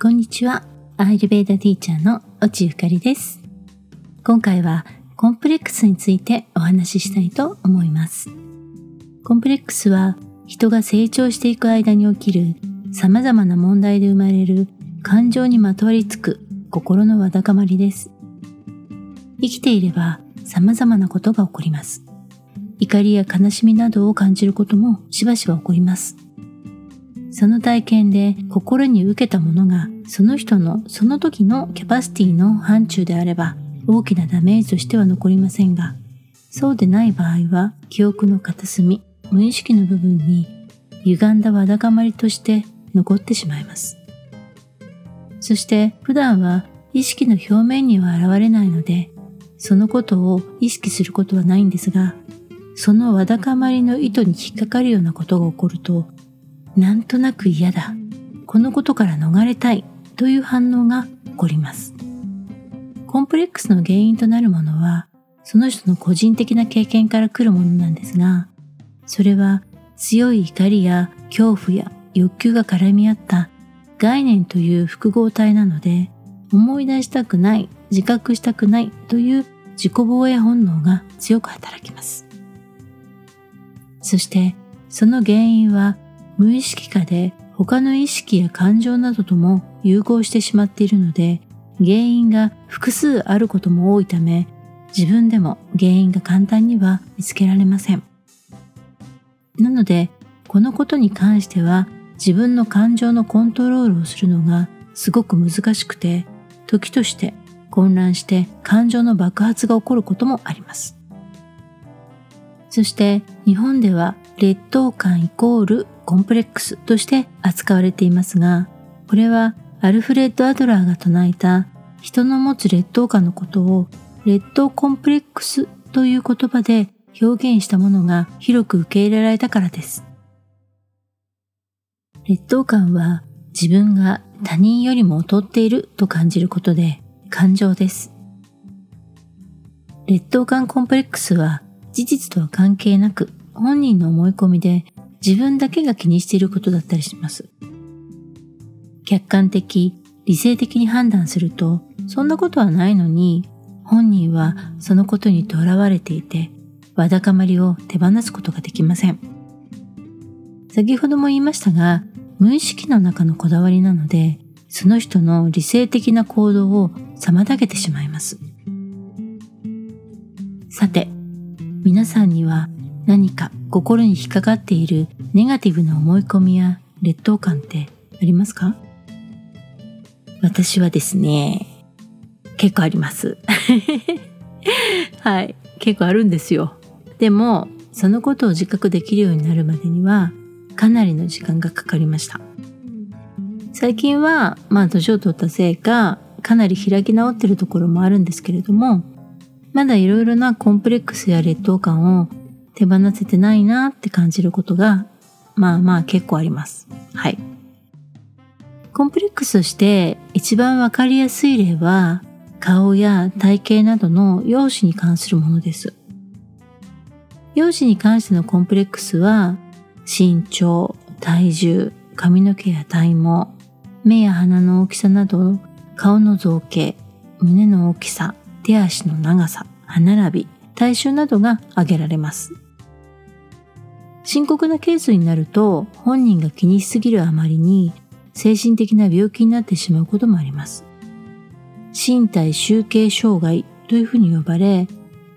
こんにちは。アイルベーダティーチャーの落ゆかりです。今回はコンプレックスについてお話ししたいと思います。コンプレックスは人が成長していく間に起きる様々な問題で生まれる感情にまとわりつく心のわだかまりです。生きていれば様々なことが起こります。怒りや悲しみなどを感じることもしばしば起こります。その体験で心に受けたものがその人のその時のキャパシティの範疇であれば大きなダメージとしては残りませんが、そうでない場合は記憶の片隅、無意識の部分に歪んだわだかまりとして残ってしまいます。そして普段は意識の表面には現れないので、そのことを意識することはないんですが、そのわだかまりの糸に引っかかるようなことが起こるとなんとなく嫌だ。このことから逃れたいという反応が起こります。コンプレックスの原因となるものは、その人の個人的な経験から来るものなんですが、それは強い怒りや恐怖や欲求が絡み合った概念という複合体なので、思い出したくない、自覚したくないという自己防衛本能が強く働きます。そして、その原因は無意識化で他の意識や感情などとも融合してしまっているので、原因が複数あることも多いため、自分でも原因が簡単には見つけられません。なので、このことに関しては自分の感情のコントロールをするのがすごく難しくて、時として混乱して感情の爆発が起こることもあります。そして日本では劣等感イコールコンプレックスとして扱われていますが、これはアルフレッド・アドラーが唱えた人の持つ劣等感のことを劣等コンプレックスという言葉で表現したものが広く受け入れられたからです。劣等感は自分が他人よりも劣っていると感じることで感情です。劣等感コンプレックスは事実とは関係なく本人の思い込みで自分だけが気にしていることだったりします。客観的、理性的に判断すると、そんなことはないのに、本人はそのことにとらわれていて、わだかまりを手放すことができません。先ほども言いましたが、無意識の中のこだわりなので、その人の理性的な行動を妨げてしまいます。さて、皆さんには何か心に引っかかっているネガティブな思い込みや劣等感ってありますか？私はですね、結構あります。はい、結構あるんですよ。でも、そのことを自覚できるようになるまでには、かなりの時間がかかりました。最近は、まあ、年を取ったせいか、かなり開き直ってるところもあるんですけれども、まだいろいろなコンプレックスや劣等感を手放せてないなって感じることが、まあまあ結構あります。はい。コンプレックスとして一番わかりやすい例は、顔や体型などの容姿に関するものです。容姿に関してのコンプレックスは、身長、体重、髪の毛や体毛、目や鼻の大きさなど、顔の造形、胸の大きさ、手足の長さ、歯並び、体臭などが挙げられます。深刻なケースになると本人が気にしすぎるあまりに精神的な病気になってしまうこともあります。身体集計障害というふうに呼ばれ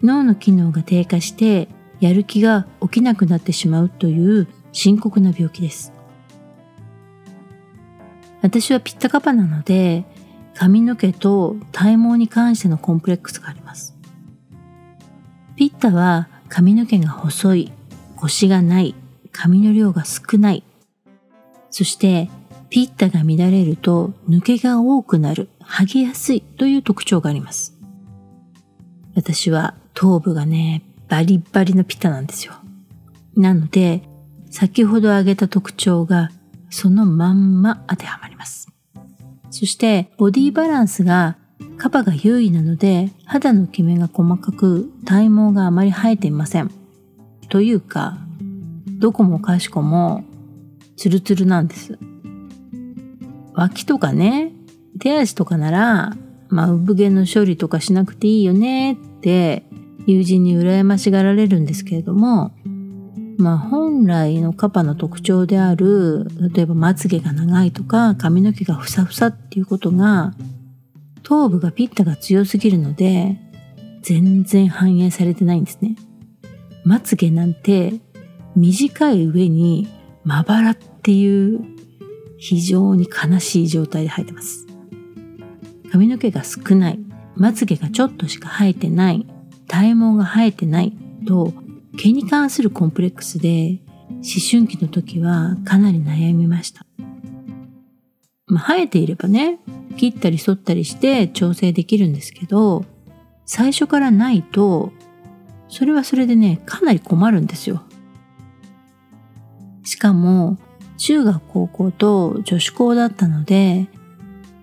脳の機能が低下してやる気が起きなくなってしまうという深刻な病気です。私はピッタカパなので髪の毛と体毛に関してのコンプレックスがあります。ピッタは髪の毛が細い腰がない、髪の量が少ない。そして、ピッタが乱れると抜けが多くなる、剥げやすいという特徴があります。私は頭部がね、バリバリのピッタなんですよ。なので、先ほど挙げた特徴がそのまんま当てはまります。そして、ボディバランスがカバが優位なので、肌のキメが細かく、体毛があまり生えていません。というか、どこもかしこもツルツルなんです。脇とかね、手足とかなら、まあ、産毛の処理とかしなくていいよねって友人に羨ましがられるんですけれども、まあ本来のカパの特徴である、例えばまつげが長いとか髪の毛がふさふさっていうことが、頭部がピッタが強すぎるので、全然反映されてないんですね。まつげなんて短い上にまばらっていう非常に悲しい状態で生えてます。髪の毛が少ない、まつげがちょっとしか生えてない、体毛が生えてないと毛に関するコンプレックスで思春期の時はかなり悩みました。まあ、生えていればね、切ったり剃ったりして調整できるんですけど、最初からないと、それはそれでね、かなり困るんですよ。しかも、中学高校と女子校だったので、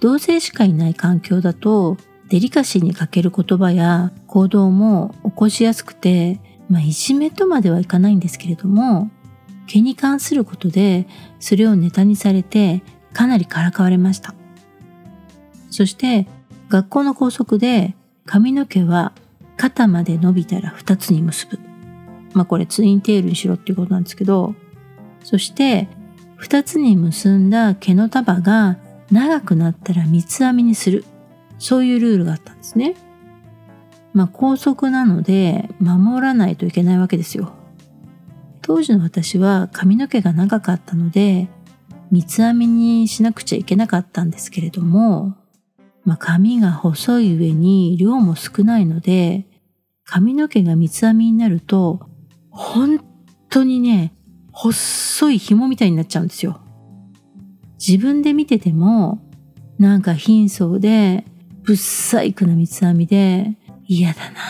同性しかいない環境だと、デリカシーに欠ける言葉や行動も起こしやすくて、まあ、いじめとまではいかないんですけれども、毛に関することで、それをネタにされて、かなりからかわれました。そして、学校の校則で、髪の毛は肩まで伸びたら二つに結ぶ。まあこれツインテールにしろっていうことなんですけど、そして、二つに結んだ毛の束が長くなったら三つ編みにする。そういうルールがあったんですね。まあ高速なので守らないといけないわけですよ。当時の私は髪の毛が長かったので三つ編みにしなくちゃいけなかったんですけれども、まあ、髪が細い上に量も少ないので髪の毛が三つ編みになると本当にね細い紐みたいになっちゃうんですよ。自分で見ててもなんか貧相でぶっ細工な三つ編みで嫌だな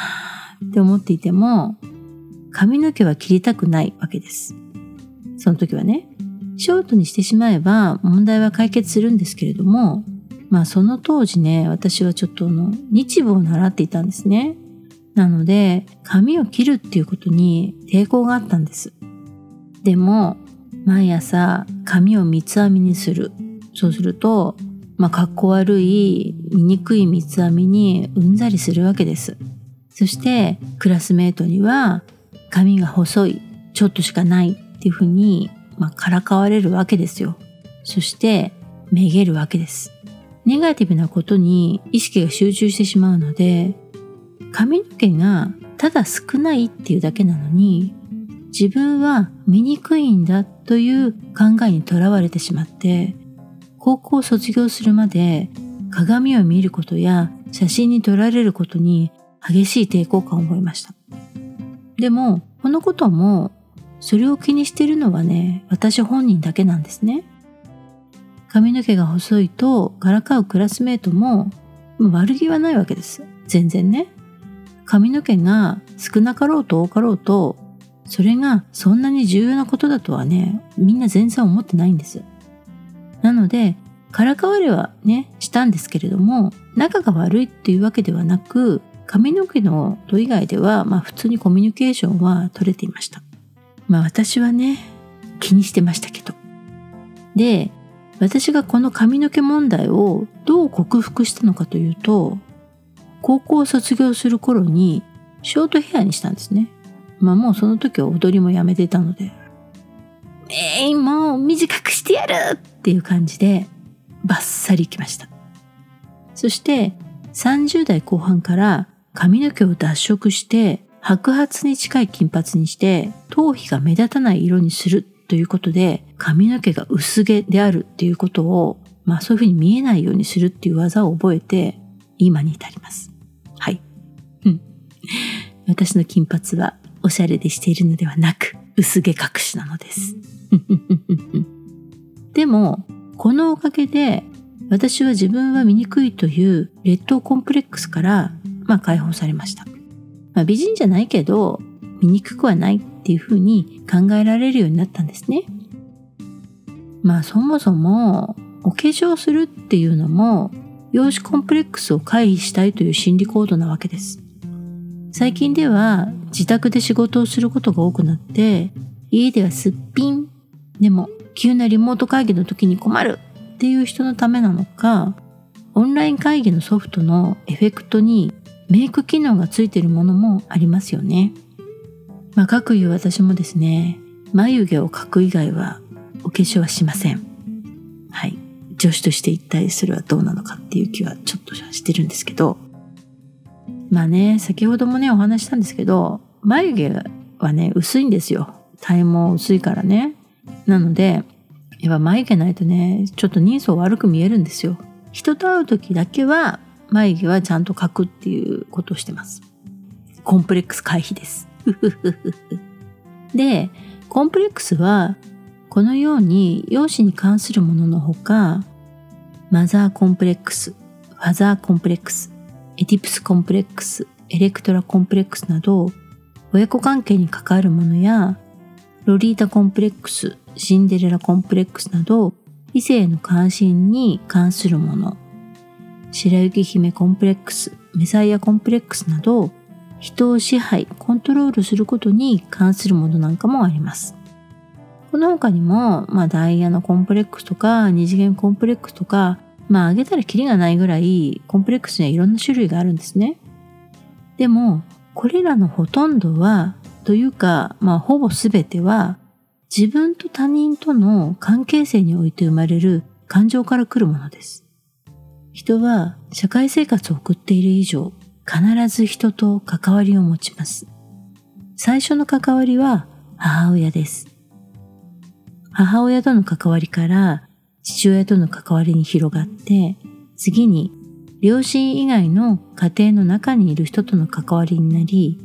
って思っていても、髪の毛は切りたくないわけです。その時はね、ショートにしてしまえば問題は解決するんですけれども、まあその当時ね、私はちょっとの日舞を習っていたんですね。なので、髪を切るっていうことに抵抗があったんです。でも、毎朝髪を三つ編みにする。そうすると、まあ、かっこ悪い、醜い三つ編みにうんざりするわけです。そして、クラスメートには、髪が細い、ちょっとしかないっていうふうに、まあ、からかわれるわけですよ。そして、めげるわけです。ネガティブなことに意識が集中してしまうので、髪の毛がただ少ないっていうだけなのに、自分は醜いんだという考えにとらわれてしまって、高校を卒業するまで鏡を見ることや写真に撮られることに激しい抵抗感を覚えました。でも、このことも、それを気にしてるのはね、私本人だけなんですね。髪の毛が細いとからかうクラスメートも悪気はないわけです。全然ね。髪の毛が少なかろうと多かろうと、それがそんなに重要なことだとはね、みんな全然思ってないんです。なので、からかわれはね、したんですけれども、仲が悪いっていうわけではなく、髪の毛のと以外では、まあ普通にコミュニケーションは取れていました。まあ私はね、気にしてましたけど。で、私がこの髪の毛問題をどう克服したのかというと、高校を卒業する頃にショートヘアにしたんですね。まあもうその時は踊りもやめてたので。えい、もう短くしてやるっていう感じでバッサリきました。そして30代後半から髪の毛を脱色して白髪に近い金髪にして頭皮が目立たない色にするということで髪の毛が薄毛であるっていうことをまあそういうふうに見えないようにするっていう技を覚えて今に至ります。はい。うん。私の金髪はおしゃれでしているのではなく薄毛隠しなのです。でも、このおかげで私は自分は醜いという劣等コンプレックスから、まあ、解放されました。まあ、美人じゃないけど醜くはないっていうふうに考えられるようになったんですね。まあそもそもお化粧するっていうのも容姿コンプレックスを回避したいという心理行動なわけです。最近では自宅で仕事をすることが多くなって家ではすっぴんでも急なリモート会議の時に困るっていう人のためなのか、オンライン会議のソフトのエフェクトにメイク機能がついているものもありますよね。まあ、かくいう私もですね、眉毛を描く以外はお化粧はしません。はい。女子として一体それはどうなのかっていう気はちょっとしてるんですけど、まあね、先ほどもね、お話したんですけど、眉毛はね、薄いんですよ。体毛薄いからね。なので、やっぱ眉毛ないとね、ちょっと人相悪く見えるんですよ。人と会う時だけは眉毛はちゃんと描くっていうことをしてます。コンプレックス回避です。で、コンプレックスはこのように容姿に関するもののほか、マザーコンプレックス、ファザーコンプレックス、エディプスコンプレックス、エレクトラコンプレックスなど、親子関係に関わるものや、ロリータコンプレックス、シンデレラコンプレックスなど、異性の関心に関するもの、白雪姫コンプレックス、メサイアコンプレックスなど、人を支配、コントロールすることに関するものなんかもあります。この他にも、まあ、ダイヤのコンプレックスとか、二次元コンプレックスとか、まあ、あげたらキリがないぐらい、コンプレックスにはいろんな種類があるんですね。でも、これらのほとんどは、というか、まあ、ほぼすべては、自分と他人との関係性において生まれる感情から来るものです。人は社会生活を送っている以上、必ず人と関わりを持ちます。最初の関わりは母親です。母親との関わりから父親との関わりに広がって、次に両親以外の家庭の中にいる人との関わりになり、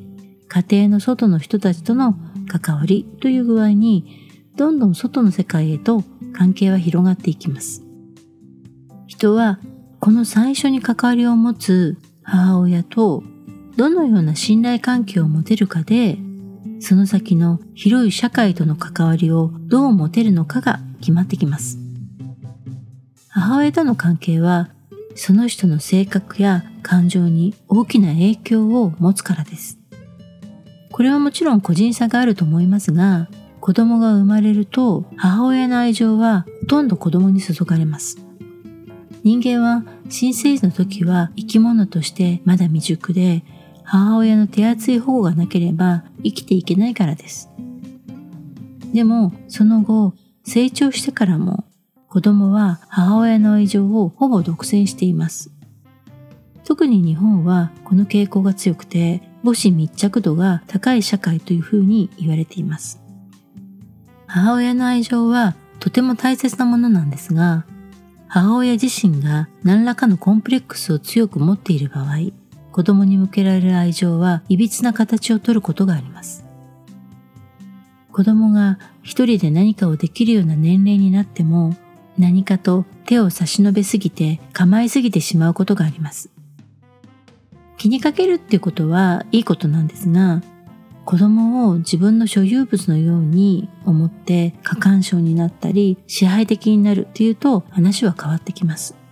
家庭の外の人たちとの関わりという具合に、どんどん外の世界へと関係は広がっていきます。人はこの最初に関わりを持つ母親とどのような信頼関係を持てるかでその先の広い社会との関わりをどう持てるのかが決まってきます。母親との関係は、その人の性格や感情に大きな影響を持つからです。これはもちろん個人差があると思いますが、子供が生まれると母親の愛情はほとんど子供に注がれます。人間は新生児の時は生き物としてまだ未熟で母親の手厚い保護がなければ生きていけないからです。でも、その後、成長してからも、子供は母親の愛情をほぼ独占しています。特に日本はこの傾向が強くて、母子密着度が高い社会というふうに言われています。母親の愛情はとても大切なものなんですが、母親自身が何らかのコンプレックスを強く持っている場合、子供に向けられる愛情は歪な形をとることがあります。子供が一人で何かをできるような年齢になっても何かと手を差し伸べすぎて構いすぎてしまうことがあります。気にかけるっていうことはいいことなんですが、子供を自分の所有物のように思って過干渉になったり支配的になるっていうと話は変わってきます。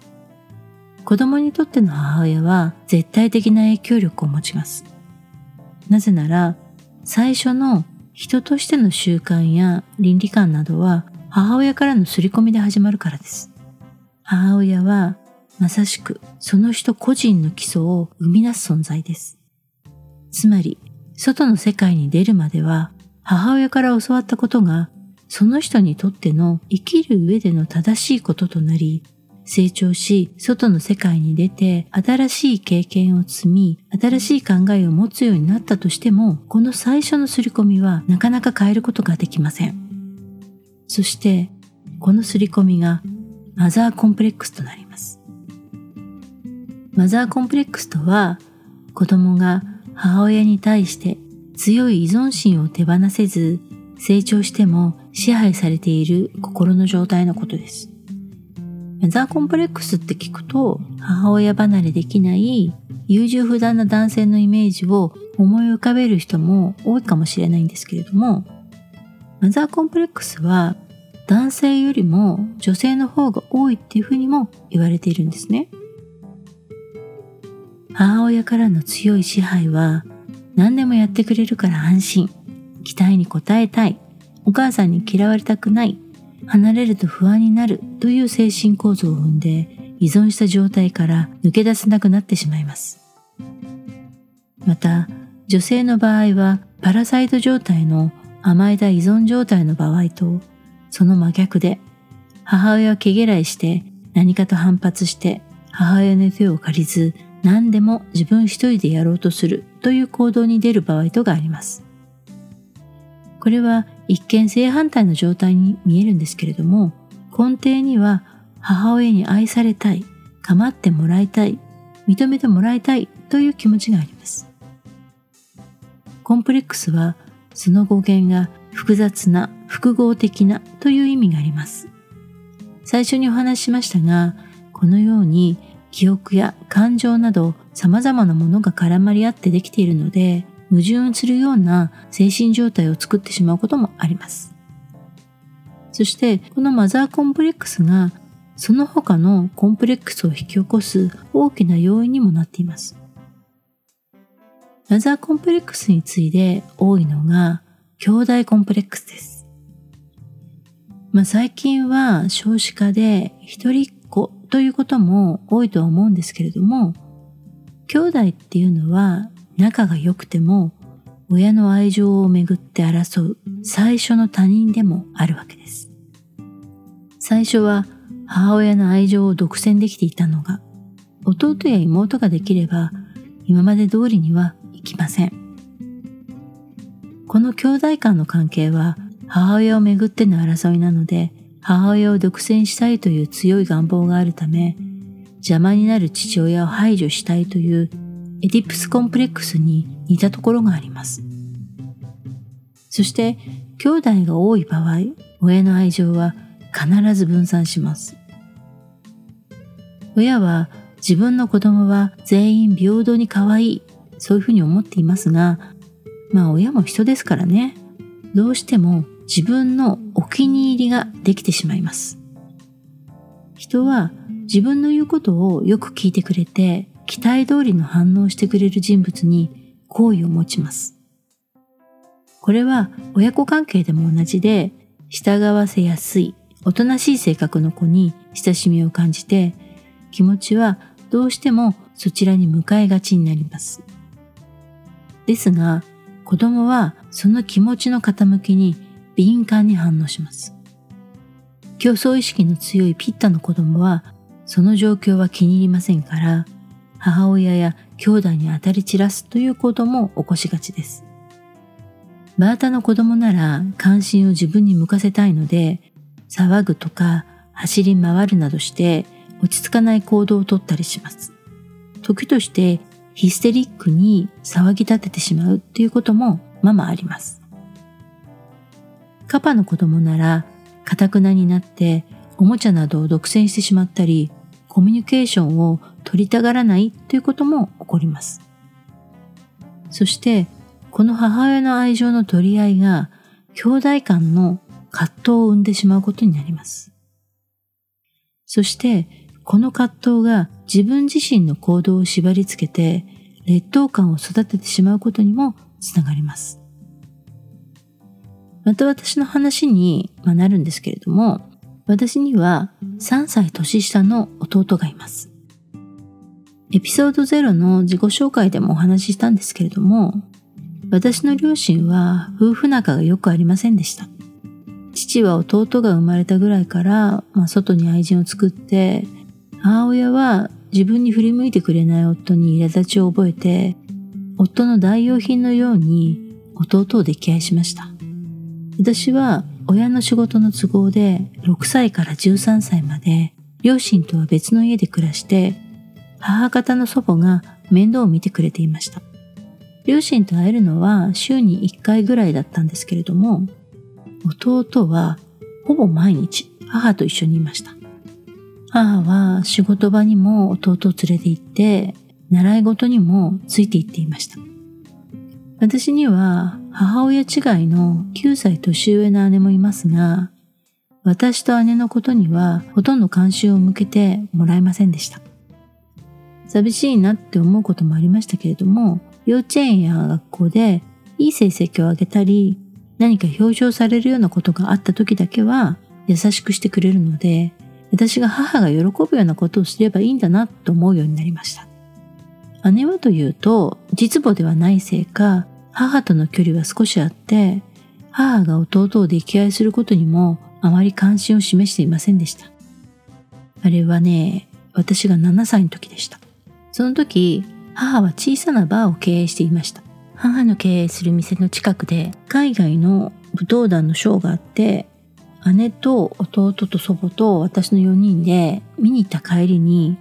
子供にとっての母親は絶対的な影響力を持ちます。なぜなら、最初の人としての習慣や倫理観などは母親からの刷り込みで始まるからです。母親はまさしくその人個人の基礎を生み出す存在です。つまり、外の世界に出るまでは母親から教わったことがその人にとっての生きる上での正しいこととなり、成長し、外の世界に出て、新しい経験を積み、新しい考えを持つようになったとしても、この最初の刷り込みはなかなか変えることができません。そして、この刷り込みがマザーコンプレックスとなります。マザーコンプレックスとは、子供が母親に対して強い依存心を手放せず、成長しても支配されている心の状態のことです。マザーコンプレックスって聞くと母親離れできない優柔不断な男性のイメージを思い浮かべる人も多いかもしれないんですけれどもマザーコンプレックスは男性よりも女性の方が多いっていうふうにも言われているんですね。母親からの強い支配は何でもやってくれるから安心。期待に応えたい。お母さんに嫌われたくない。離れると不安になるという精神構造を生んで依存した状態から抜け出せなくなってしまいます。また、女性の場合はパラサイト状態の甘えた依存状態の場合とその真逆で母親は毛嫌いして何かと反発して母親の手を借りず何でも自分一人でやろうとするという行動に出る場合とがあります。これは一見正反対の状態に見えるんですけれども、根底には母親に愛されたい、構ってもらいたい、認めてもらいたいという気持ちがあります。コンプレックスはその語源が複雑な、複合的なという意味があります。最初にお話ししましたが、このように記憶や感情など様々なものが絡まり合ってできているので、矛盾するような精神状態を作ってしまうこともあります。そして、このマザーコンプレックスがその他のコンプレックスを引き起こす大きな要因にもなっています。マザーコンプレックスに次いで多いのが兄弟コンプレックスです。まあ、最近は少子化で一人っ子ということも多いとは思うんですけれども、兄弟っていうのは仲が良くても親の愛情をめぐって争う最初の他人でもあるわけです。最初は母親の愛情を独占できていたのが弟や妹ができれば今まで通りにはいきません。この兄弟間の関係は母親をめぐっての争いなので母親を独占したいという強い願望があるため邪魔になる父親を排除したいというエディプスコンプレックスに似たところがあります。そして兄弟が多い場合、親の愛情は必ず分散します。親は自分の子供は全員平等に可愛い、そういうふうに思っていますが、まあ親も人ですからね、どうしても自分のお気に入りができてしまいます。人は自分の言うことをよく聞いてくれて、期待通りの反応してくれる人物に好意を持ちます。これは親子関係でも同じで、従わせやすい、おとなしい性格の子に親しみを感じて、気持ちはどうしてもそちらに向かいがちになります。ですが、子供はその気持ちの傾きに敏感に反応します。競争意識の強いピッタの子供は、その状況は気に入りませんから、母親や兄弟に当たり散らすということも起こしがちです。バータの子供なら関心を自分に向かせたいので、騒ぐとか走り回るなどして落ち着かない行動をとったりします。時としてヒステリックに騒ぎ立ててしまうということもままあります。カパの子供なら、カタクナになっておもちゃなどを独占してしまったり、コミュニケーションを取りたがらないということも起こります。そして、この母親の愛情の取り合いが、兄弟間の葛藤を生んでしまうことになります。そして、この葛藤が自分自身の行動を縛り付けて、劣等感を育ててしまうことにもつながります。また私の話になるんですけれども、私には3歳年下の弟がいます。エピソード0の自己紹介でもお話ししたんですけれども、私の両親は夫婦仲がよくありませんでした。父は弟が生まれたぐらいから、まあ、外に愛人を作って、母親は自分に振り向いてくれない夫に苛立ちを覚えて、夫の代用品のように弟を溺愛しました。私は親の仕事の都合で6歳から13歳まで両親とは別の家で暮らして母方の祖母が面倒を見てくれていました。両親と会えるのは週に1回ぐらいだったんですけれども弟はほぼ毎日母と一緒にいました。母は仕事場にも弟を連れて行って習い事にもついて行っていました。私には母親違いの9歳年上の姉もいますが、私と姉のことにはほとんど関心を向けてもらえませんでした。寂しいなって思うこともありましたけれども、幼稚園や学校でいい成績を上げたり、何か表彰されるようなことがあった時だけは、優しくしてくれるので、私が母が喜ぶようなことをすればいいんだなと思うようになりました。姉はというと、実母ではないせいか、母との距離は少しあって、母が弟を溺愛することにもあまり関心を示していませんでした。あれはね、私が7歳の時でした。その時、母は小さなバーを経営していました。母の経営する店の近くで海外の武道団のショーがあって、姉と弟と祖母と私の4人で見に行った帰りに、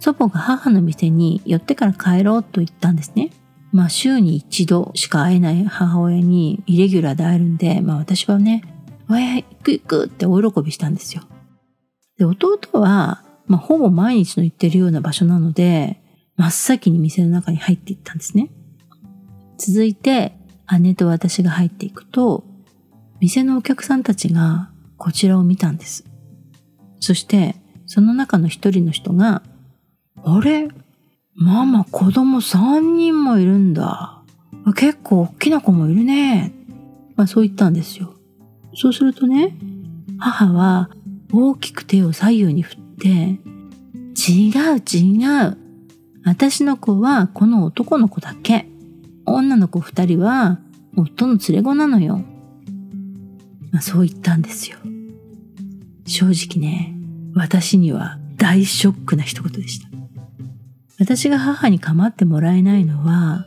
祖母が母の店に寄ってから帰ろうと言ったんですね。まあ週に一度しか会えない母親にイレギュラーで会えるんで、まあ私はね、わや、行く行くって大喜びしたんですよ。で、弟は、まあほぼ毎日の行ってるような場所なので、真っ先に店の中に入っていったんですね。続いて、姉と私が入っていくと、店のお客さんたちがこちらを見たんです。そして、その中の一人の人が、あれ？ママ子供三人もいるんだ。結構大きな子もいるね。まあそう言ったんですよ。そうするとね、母は大きく手を左右に振って、違う違う。私の子はこの男の子だけ。女の子二人は夫の連れ子なのよ。まあそう言ったんですよ。正直ね、私には大ショックな一言でした。私が母に構ってもらえないのは、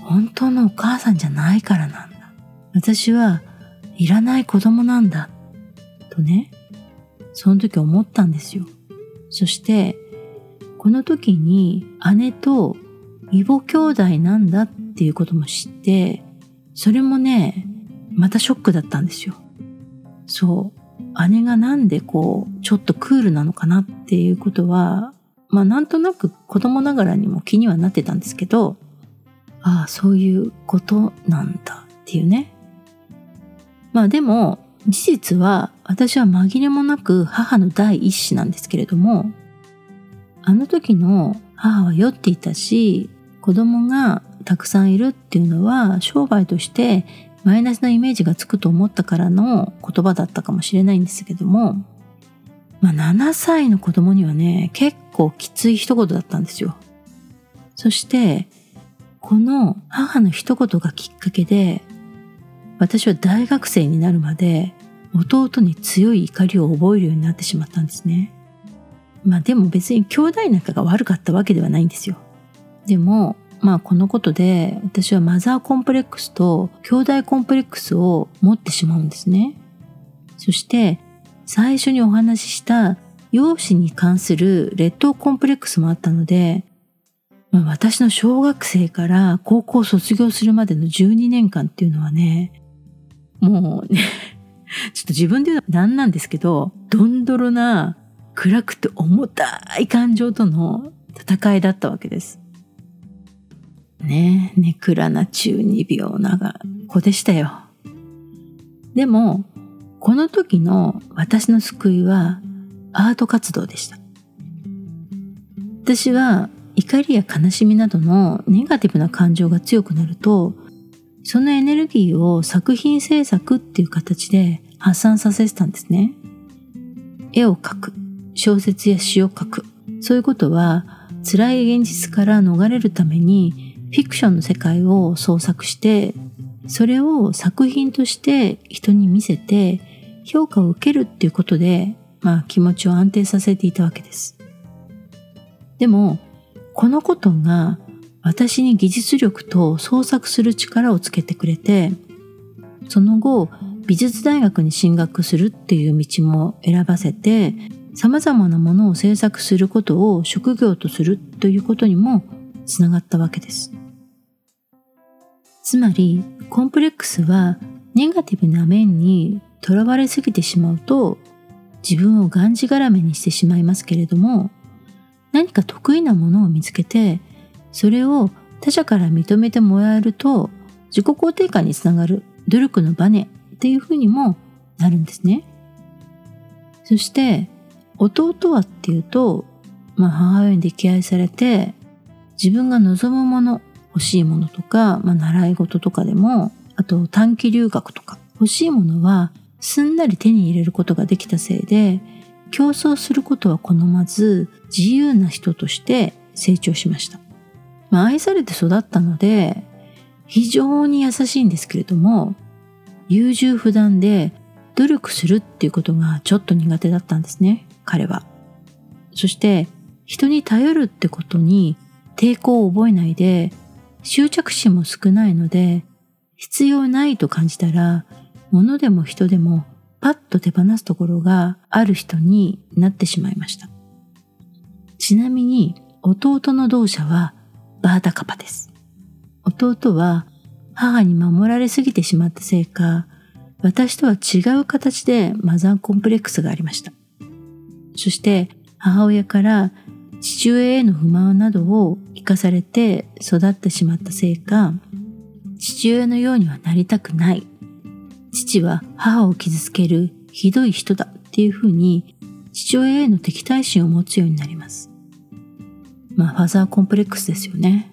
本当のお母さんじゃないからなんだ。私はいらない子供なんだ。とね、その時思ったんですよ。そして、この時に姉と異母兄弟なんだっていうことも知って、それもね、またショックだったんですよ。そう。姉がなんでこう、ちょっとクールなのかなっていうことは、まあなんとなく子供ながらにも気にはなってたんですけど、ああ、そういうことなんだっていうね。まあでも、事実は私は紛れもなく母の第一子なんですけれども、あの時の母は酔っていたし、子供がたくさんいるっていうのは商売としてマイナスなイメージがつくと思ったからの言葉だったかもしれないんですけども、まあ、7歳の子供にはね、結構きつい一言だったんですよ。そして、この母の一言がきっかけで、私は大学生になるまで弟に強い怒りを覚えるようになってしまったんですね。まあでも別に兄弟仲が悪かったわけではないんですよ。でもまあこのことで私はマザーコンプレックスと兄弟コンプレックスを持ってしまうんですね。そして最初にお話しした容姿に関する劣等コンプレックスもあったので、まあ、私の小学生から高校卒業するまでの12年間っていうのはね、もうね ちょっと自分で言うのなんなんですけど、どんどろな暗くて重たい感情との戦いだったわけです。ねえ、ネクラな中二病なが子でしたよ。でも、この時の私の救いはアート活動でした。私は怒りや悲しみなどのネガティブな感情が強くなると、そのエネルギーを作品制作っていう形で発散させてたんですね。絵を描く、小説や詩を書く。そういうことは辛い現実から逃れるためにフィクションの世界を創作して、それを作品として人に見せて評価を受けるっていうことで、まあ気持ちを安定させていたわけです。でも、このことが私に技術力と創作する力をつけてくれて、その後、美術大学に進学するっていう道も選ばせて、様々なものを制作することを職業とするということにもつながったわけです。つまり、コンプレックスはネガティブな面にとらわれすぎてしまうと自分をがんじがらめにしてしまいますけれども、何か得意なものを見つけて、それを他者から認めてもらえると自己肯定感につながる努力のバネっていうふうにもなるんですね。そして弟はっていうと、まあ母親に溺愛されて自分が望むもの欲しいものとか、まあ、習い事とかでも、あと短期留学とか、欲しいものはすんなり手に入れることができたせいで、競争することは好まず、自由な人として成長しました。まあ、愛されて育ったので、非常に優しいんですけれども、優柔不断で努力するっていうことがちょっと苦手だったんですね、彼は。そして、人に頼るってことに抵抗を覚えないで、執着心も少ないので、必要ないと感じたら、物でも人でもパッと手放すところがある人になってしまいました。ちなみに弟の同社はバータカパです。弟は母に守られすぎてしまったせいか、私とは違う形でマザーコンプレックスがありました。そして母親から父親への不満などを生かされて育ってしまったせいか、父親のようにはなりたくない父は母を傷つけるひどい人だっていうふうに父親への敵対心を持つようになります。まあファザーコンプレックスですよね。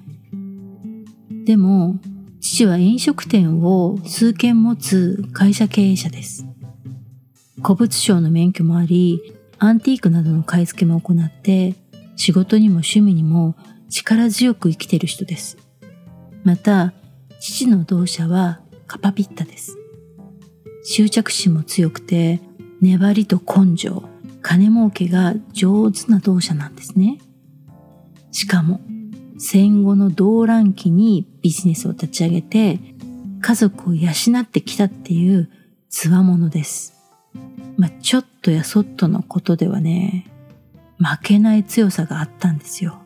でも父は飲食店を数軒持つ会社経営者です。古物商の免許もあり、アンティークなどの買い付けも行って、仕事にも趣味にも力強く生きている人です。また、父の同社はカパピッタです。執着心も強くて、粘りと根性、金儲けが上手な同社なんですね。しかも、戦後の動乱期にビジネスを立ち上げて、家族を養ってきたっていう強者です。まあ、ちょっとやそっとのことではね、負けない強さがあったんですよ。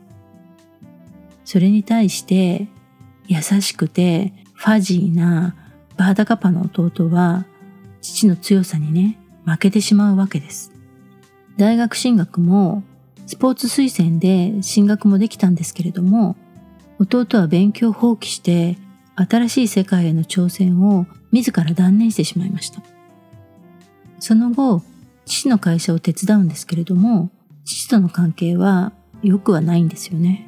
それに対して、優しくてファジーなバーダカパの弟は父の強さにね、負けてしまうわけです。大学進学もスポーツ推薦で進学もできたんですけれども、弟は勉強放棄して新しい世界への挑戦を自ら断念してしまいました。その後、父の会社を手伝うんですけれども、父との関係は良くはないんですよね。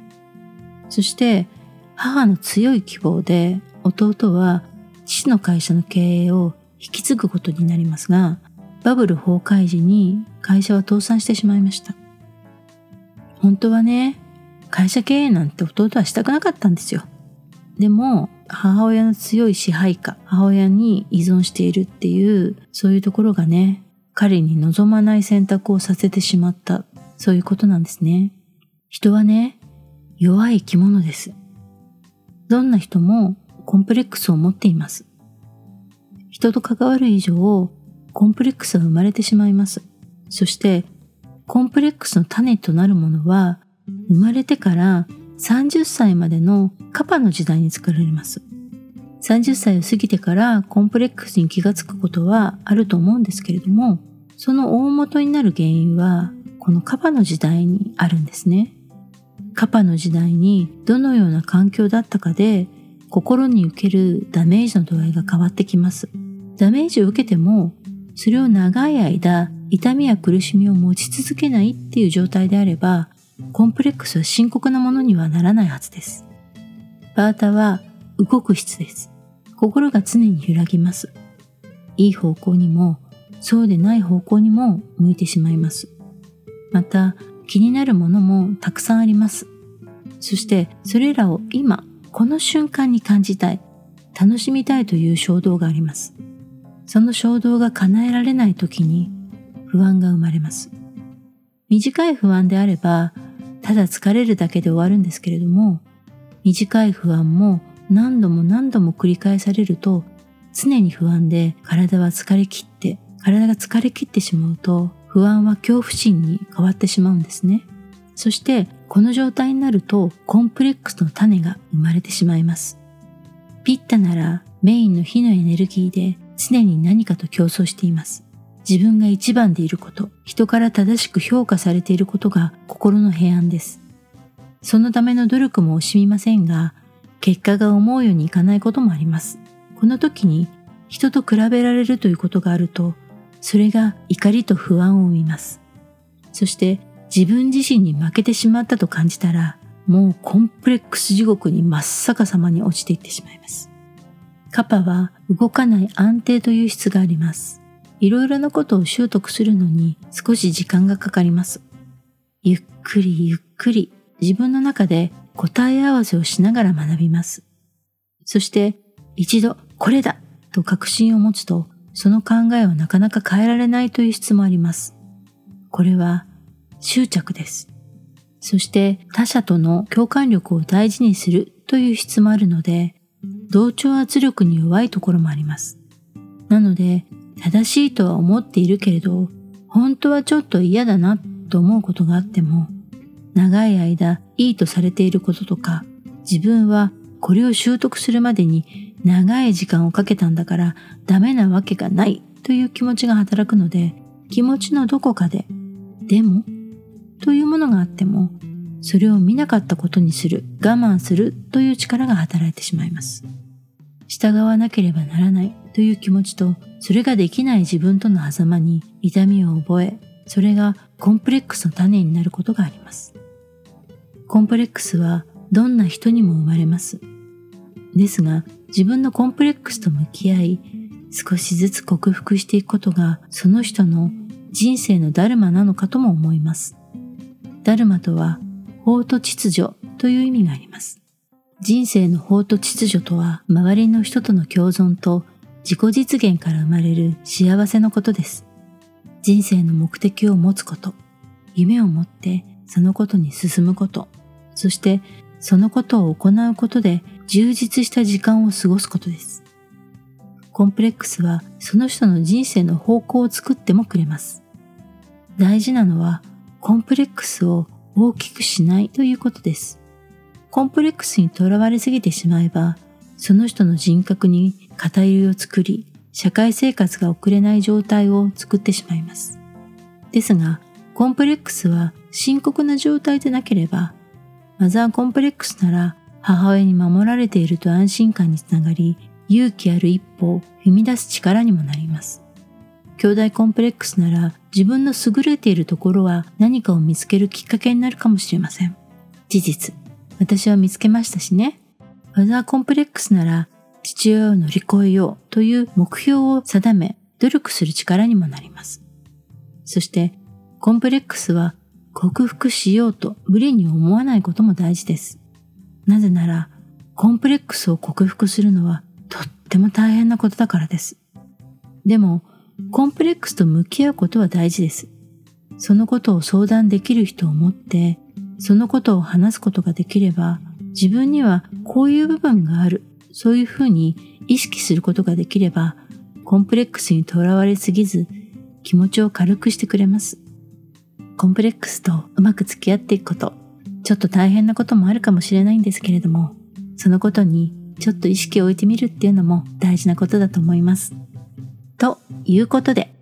そして母の強い希望で弟は父の会社の経営を引き継ぐことになりますが、バブル崩壊時に会社は倒産してしまいました。本当はね、会社経営なんて弟はしたくなかったんですよ。でも、母親の強い支配下、母親に依存しているっていう、そういうところがね、彼に望まない選択をさせてしまった、そういうことなんですね。人はね、弱い生き物です。どんな人もコンプレックスを持っています。人と関わる以上、コンプレックスが生まれてしまいます。そして、コンプレックスの種となるものは、生まれてから30歳までのカパの時代に作られます。30歳を過ぎてからコンプレックスに気がつくことはあると思うんですけれども、その大元になる原因は、このカパの時代にあるんですね。カパの時代にどのような環境だったかで心に受けるダメージの度合いが変わってきます。ダメージを受けても、それを長い間痛みや苦しみを持ち続けないっていう状態であれば、コンプレックスは深刻なものにはならないはずです。バータは動く質です。心が常に揺らぎます。いい方向にも、そうでない方向にも向いてしまいます。また、気になるものもたくさんあります。そして、それらを今、この瞬間に感じたい、楽しみたいという衝動があります。その衝動が叶えられない時に不安が生まれます。短い不安であれば、ただ疲れるだけで終わるんですけれども、短い不安も何度も何度も繰り返されると、常に不安で体は疲れ切って、体が疲れ切ってしまうと、不安は恐怖心に変わってしまうんですね。そして、この状態になると、コンプレックスの種が生まれてしまいます。ピッタならメインの火のエネルギーで常に何かと競争しています。自分が一番でいること、人から正しく評価されていることが心の平安です。そのための努力も惜しみませんが、結果が思うようにいかないこともあります。この時に人と比べられるということがあると、それが怒りと不安を生みます。そして自分自身に負けてしまったと感じたら、もうコンプレックス地獄に真っ逆さまに落ちていってしまいます。カパは動かない安定という質があります。いろいろなことを習得するのに少し時間がかかります。ゆっくりゆっくり自分の中で答え合わせをしながら学びます。そして一度これだと確信を持つとその考えをなかなか変えられないという質もあります。これは執着です。そして他者との共感力を大事にするという質もあるので、同調圧力に弱いところもあります。なので、正しいとは思っているけれど、本当はちょっと嫌だなと思うことがあっても、長い間いいとされていることとか、自分はこれを習得するまでに長い時間をかけたんだからダメなわけがないという気持ちが働くので、気持ちのどこかで、でもというものがあっても、それを見なかったことにする、我慢するという力が働いてしまいます。従わなければならないという気持ちと、それができない自分との狭間に痛みを覚え、それがコンプレックスの種になることがあります。コンプレックスはどんな人にも生まれます。ですが、自分のコンプレックスと向き合い、少しずつ克服していくことが、その人の人生のダルマなのかとも思います。ダルマとは、法と秩序という意味があります。人生の法と秩序とは、周りの人との共存と自己実現から生まれる幸せのことです。人生の目的を持つこと、夢を持ってそのことに進むこと、そしてそのことを行うことで充実した時間を過ごすことです。コンプレックスはその人の人生の方向を作ってもくれます。大事なのはコンプレックスを大きくしないということです。コンプレックスにとらわれすぎてしまえば、その人の人格に偏りを作り、社会生活が送れない状態を作ってしまいます。ですが、コンプレックスは深刻な状態でなければ、マザーコンプレックスなら母親に守られていると安心感につながり、勇気ある一歩を踏み出す力にもなります。兄弟コンプレックスなら自分の優れているところは何かを見つけるきっかけになるかもしれません。事実、私は見つけましたしね。マザーコンプレックスなら父親を乗り越えようという目標を定め努力する力にもなります。そしてコンプレックスは克服しようと無理に思わないことも大事です。なぜならコンプレックスを克服するのはとっても大変なことだからです。でもコンプレックスと向き合うことは大事です。そのことを相談できる人を持ってそのことを話すことができれば自分にはこういう部分があるそういうふうに意識することができれば、コンプレックスにとらわれすぎず、気持ちを軽くしてくれます。コンプレックスとうまく付き合っていくこと、ちょっと大変なこともあるかもしれないんですけれども、そのことにちょっと意識を置いてみるっていうのも大事なことだと思います。ということで、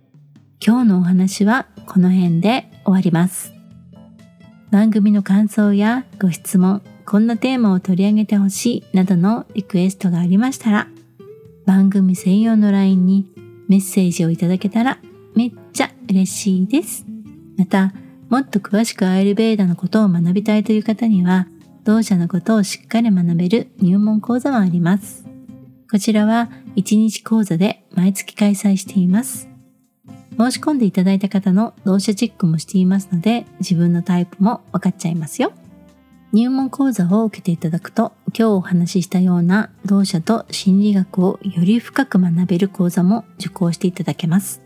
今日のお話はこの辺で終わります。番組の感想やご質問、こんなテーマを取り上げてほしいなどのリクエストがありましたら、番組専用の LINE にメッセージをいただけたらめっちゃ嬉しいです。また、もっと詳しくアイルベーダのことを学びたいという方には、同社のことをしっかり学べる入門講座もあります。こちらは1日講座で毎月開催しています。申し込んでいただいた方の同社チェックもしていますので、自分のタイプも分かっちゃいますよ。入門講座を受けていただくと、今日お話ししたような同社と心理学をより深く学べる講座も受講していただけます。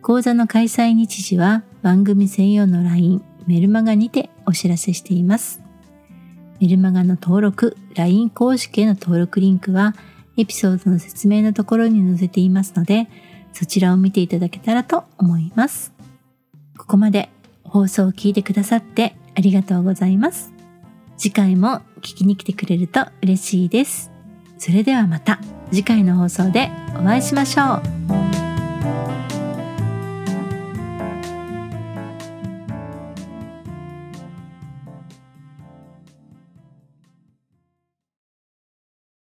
講座の開催日時は番組専用の LINE メルマガにてお知らせしています。メルマガの登録、LINE 公式への登録リンクはエピソードの説明のところに載せていますので、そちらを見ていただけたらと思います。ここまで放送を聞いてくださってありがとうございます。次回も聞きに来てくれると嬉しいです。それではまた次回の放送でお会いしましょう。